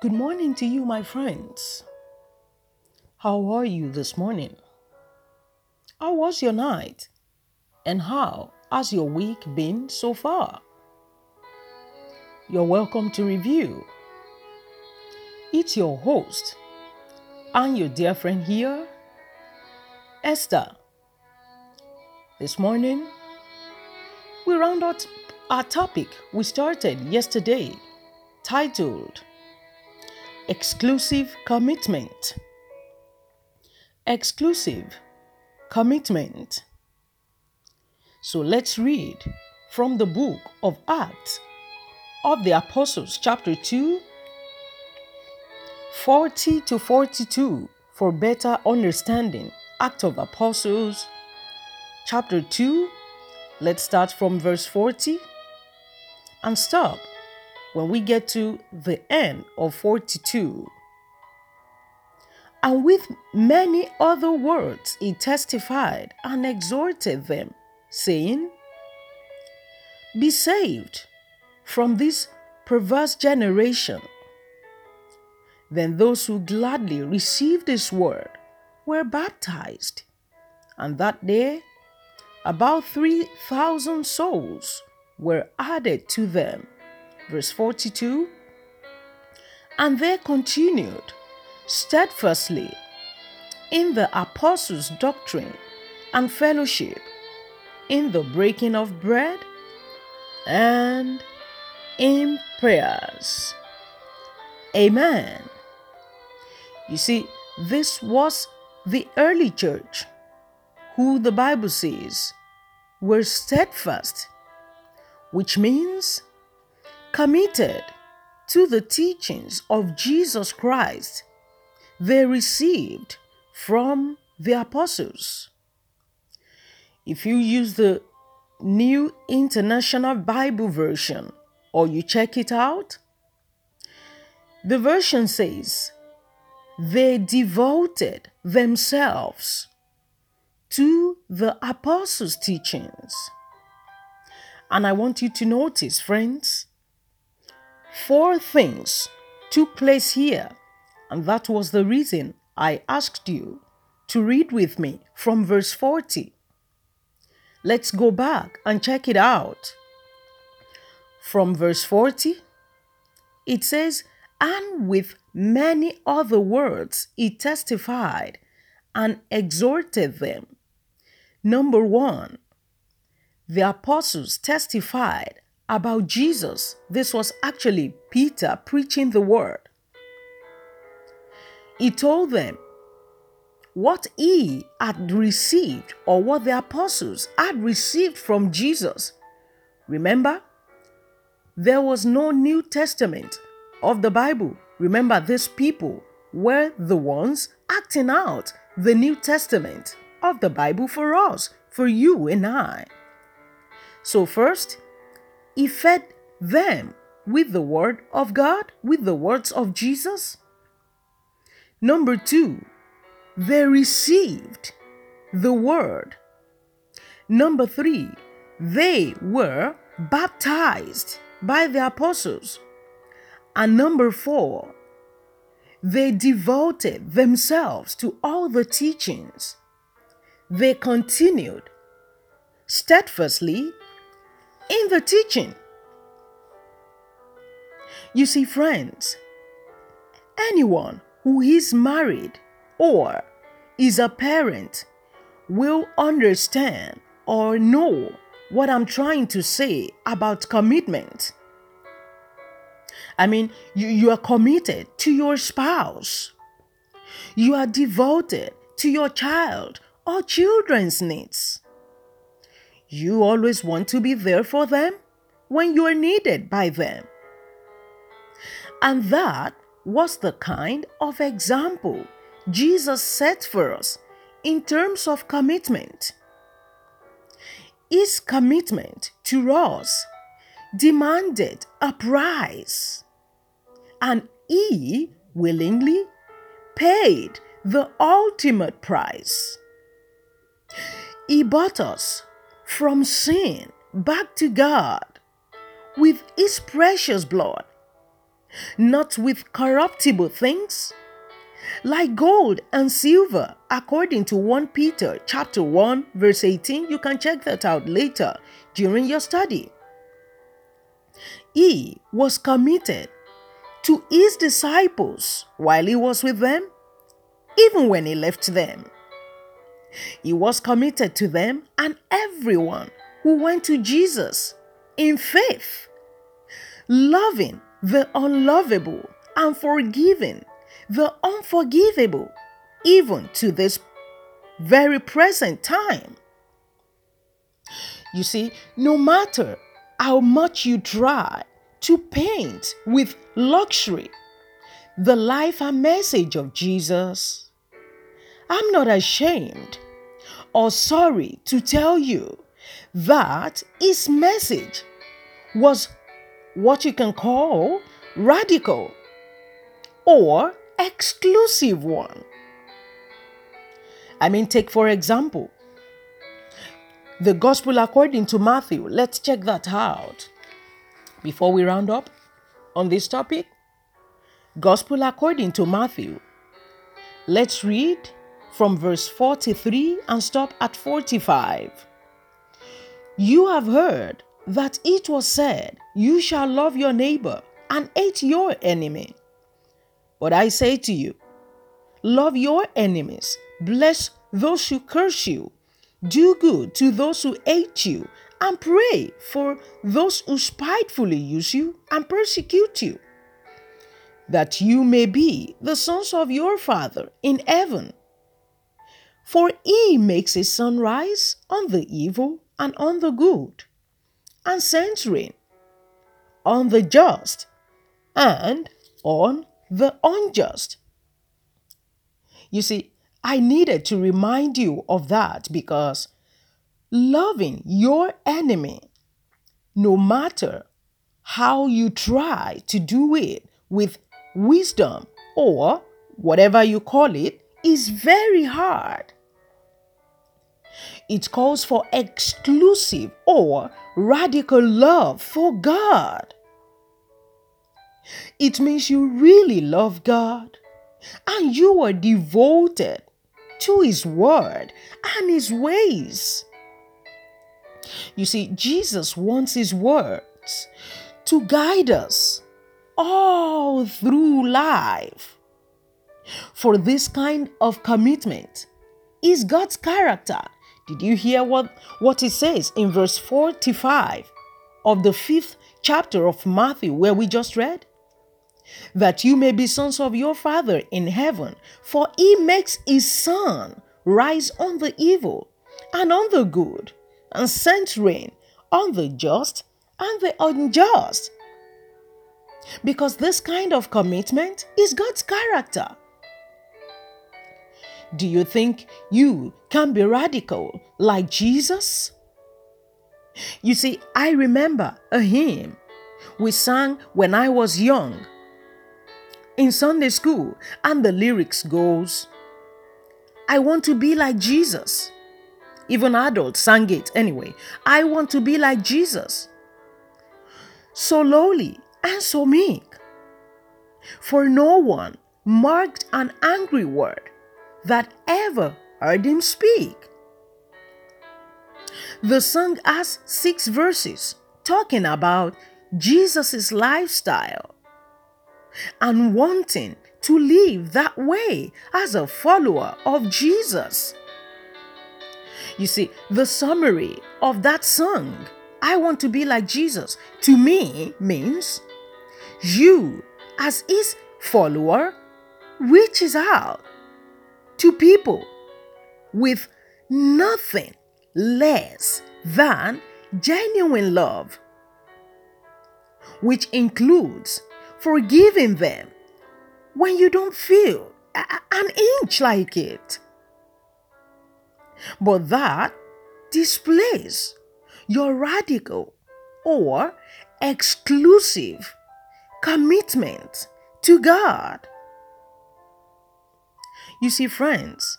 Good morning to you, my friends. How are you this morning? How was your night? And how has your week been so far? You're welcome to review. It's your host and your dear friend here, Esther. This morning, we round out our topic we started yesterday titled Exclusive Commitment. Exclusive Commitment. So let's read from the book of Acts of the Apostles, chapter 2, 40 to 42, for better understanding. Act of Apostles, chapter 2, let's start from verse 40 and stop when we get to the end of 42. And with many other words he testified and exhorted them, saying, Be saved from this perverse generation. Then those who gladly received his word were baptized, and that day about 3,000 souls were added to them verse 42 and they continued steadfastly in the apostles' doctrine and fellowship, in the breaking of bread, and in prayers. Amen. You see, this was the early church who the Bible says were steadfast, which means committed to the teachings of Jesus Christ they received from the apostles. If you use the New International Bible Version or you check it out, the version says, they devoted themselves to the apostles' teachings. And I want you to notice, friends, Four things took place here, and that was the reason I asked you to read with me from verse 40. Let's go back and check it out. From verse 40, it says, And with many other words he testified and exhorted them. Number one, the apostles testified about Jesus. This was actually Peter preaching the word. He told them what he had received or what the apostles had received from Jesus. Remember, there was no New Testament of the Bible. Remember, these people were the ones acting out the New Testament of the Bible for us, for you and I. So, first, he fed them with the Word of God, with the words of Jesus. Number two, they received the Word. Number three, they were baptized by the apostles. And number four, they devoted themselves to all the teachings. They continued steadfastly in the teaching. You see, friends, anyone who is married or is a parent will understand or know what I'm trying to say about commitment. I mean, you, you are committed to your spouse, you are devoted to your child or children's needs. You always want to be there for them when you are needed by them. And that was the kind of example Jesus set for us in terms of commitment. His commitment to us demanded a price, and he willingly paid the ultimate price. He bought us from sin back to God with His precious blood. not with corruptible things, like gold and silver, according to 1 Peter chapter 1 verse 18. You can check that out later during your study. He was committed to his disciples while he was with them, even when he left them. He was committed to them and everyone who went to Jesus in faith, loving the unlovable and forgiving the unforgivable, even to this very present time. You see, no matter how much you try to paint with luxury the life and message of Jesus, I'm not ashamed or sorry to tell you that his message was what you can call radical or exclusive one. I mean, take for example the gospel according to Matthew. Let's check that out before we round up on this topic. Gospel according to Matthew. Let's read from verse 43 and stop at 45. You have heard that it was said, You shall love your neighbor and hate your enemy. But I say to you, love your enemies, bless those who curse you, do good to those who hate you, and pray for those who spitefully use you and persecute you, that you may be the sons of your Father in heaven. For he makes his sun rise on the evil and on the good, and sends rain on the just and on the unjust. You see, I needed to remind you of that because loving your enemy, no matter how you try to do it with wisdom or whatever you call it, is very hard. It calls for exclusive or radical love for God. It means you really love God and you are devoted to His Word and His ways. You see, Jesus wants His words to guide us all through life. For this kind of commitment is God's character. Did you hear what, what it says in verse 45 of the fifth chapter of Matthew, where we just read? that you may be sons of your Father in heaven. For he makes his sun rise on the evil and on the good, and sends rain on the just and the unjust. Because this kind of commitment is God's character. Do you think you can be radical like Jesus? You see, I remember a hymn we sang when I was young in Sunday school, and the lyrics goes, I want to be like Jesus. Even adults sang it anyway. I want to be like Jesus. So lowly and so meek. For no one marked an angry word that ever heard him speak. The song has six verses talking about Jesus' lifestyle and wanting to live that way as a follower of Jesus. You see, the summary of that song, I want to be like Jesus, to me means you, as his follower, reaches out to people with nothing less than genuine love, which includes forgiving them when you don't feel an inch like it. But that displays your radical or exclusive commitment to God. You see, friends,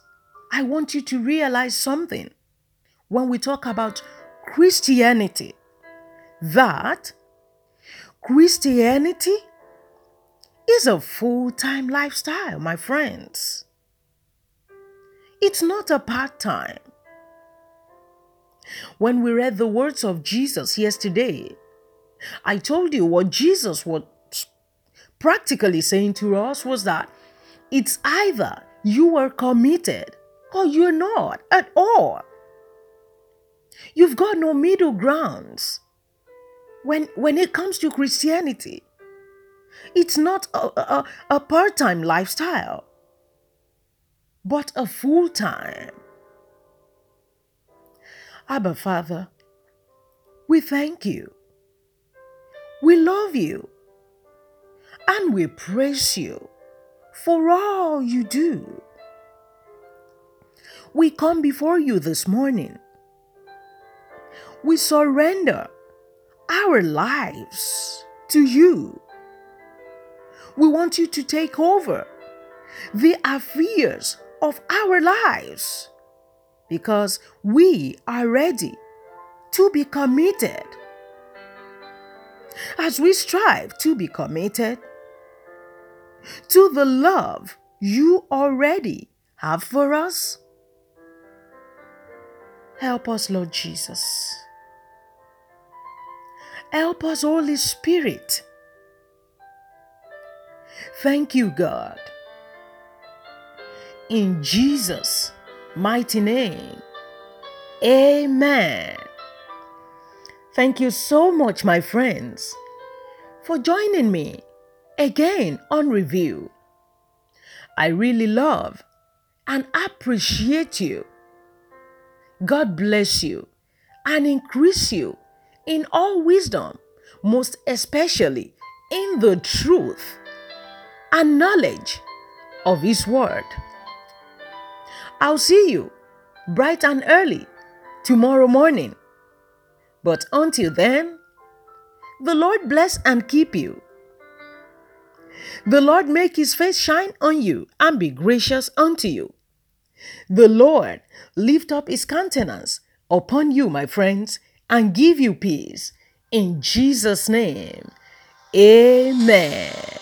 I want you to realize something when we talk about Christianity that Christianity is a full time lifestyle, my friends. It's not a part time. When we read the words of Jesus yesterday, I told you what Jesus was practically saying to us was that it's either you are committed or you're not at all. You've got no middle grounds. When, when it comes to Christianity, it's not a, a, a part time lifestyle, but a full time. Abba, Father, we thank you. We love you. And we praise you for all you do. We come before you this morning. We surrender our lives to you. We want you to take over the affairs of our lives because we are ready to be committed. As we strive to be committed to the love you already have for us, help us, Lord Jesus. Help us, Holy Spirit. Thank you, God. In Jesus' mighty name. Amen. Thank you so much, my friends, for joining me again on review. I really love and appreciate you. God bless you and increase you in all wisdom, most especially in the truth and knowledge of His Word. I'll see you bright and early tomorrow morning. But until then, the Lord bless and keep you. The Lord make his face shine on you and be gracious unto you. The Lord lift up his countenance upon you, my friends, and give you peace. In Jesus' name, amen.